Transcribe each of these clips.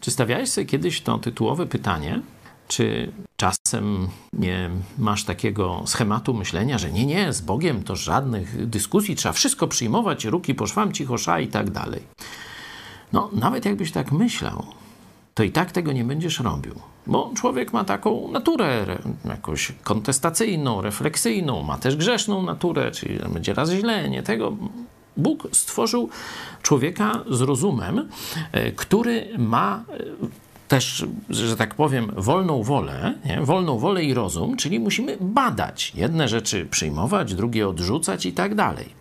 Czy stawiałeś sobie kiedyś to tytułowe pytanie? Czy czasem nie masz takiego schematu myślenia, że nie, nie, z Bogiem to żadnych dyskusji, trzeba wszystko przyjmować, ruki poszłam, cichosza i tak dalej. No, nawet jakbyś tak myślał, to i tak tego nie będziesz robił. Bo człowiek ma taką naturę jakąś kontestacyjną, refleksyjną, ma też grzeszną naturę, czyli będzie raz źle, nie tego. Bóg stworzył człowieka z rozumem, e, który ma e, też, że tak powiem, wolną wolę, nie? wolną wolę i rozum, czyli musimy badać. Jedne rzeczy przyjmować, drugie odrzucać i tak dalej.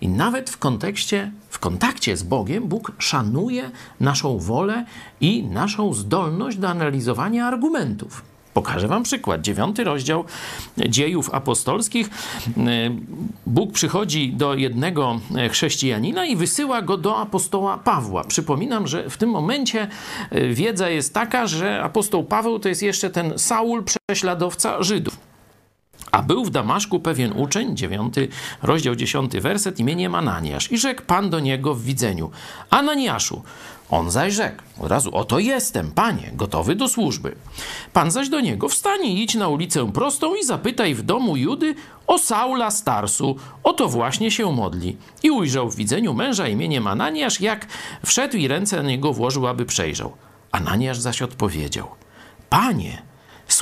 I nawet w kontekście, w kontakcie z Bogiem, Bóg szanuje naszą wolę i naszą zdolność do analizowania argumentów. Pokażę Wam przykład. Dziewiąty rozdział dziejów apostolskich. Bóg przychodzi do jednego chrześcijanina i wysyła go do apostoła Pawła. Przypominam, że w tym momencie wiedza jest taka, że apostoł Paweł to jest jeszcze ten Saul, prześladowca Żydów. A był w Damaszku pewien uczeń, dziewiąty rozdział, dziesiąty werset, imieniem Ananiasz. I rzekł Pan do niego w widzeniu, Ananiaszu. On zaś rzekł, od razu, oto jestem, panie, gotowy do służby. Pan zaś do niego, wstanie i idź na ulicę prostą i zapytaj w domu Judy o Saula Starsu. Oto właśnie się modli. I ujrzał w widzeniu męża imieniem Ananiasz, jak wszedł i ręce na niego włożył, aby przejrzał. Ananiasz zaś odpowiedział, panie,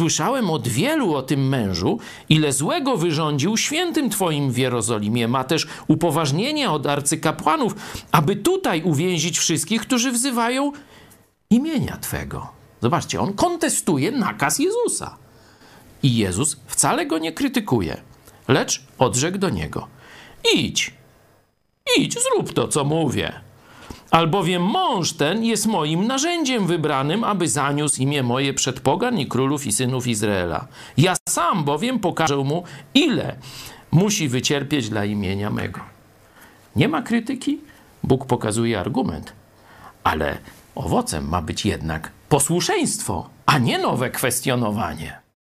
Słyszałem od wielu o tym mężu, ile złego wyrządził świętym Twoim w Jerozolimie. Ma też upoważnienie od arcykapłanów, aby tutaj uwięzić wszystkich, którzy wzywają imienia Twego. Zobaczcie, on kontestuje nakaz Jezusa. I Jezus wcale go nie krytykuje, lecz odrzekł do niego: Idź, idź, zrób to, co mówię. Albowiem mąż ten jest moim narzędziem wybranym, aby zaniósł imię moje przed pogan i królów i synów Izraela. Ja sam bowiem pokażę mu, ile musi wycierpieć dla imienia mego. Nie ma krytyki, Bóg pokazuje argument, ale owocem ma być jednak posłuszeństwo, a nie nowe kwestionowanie.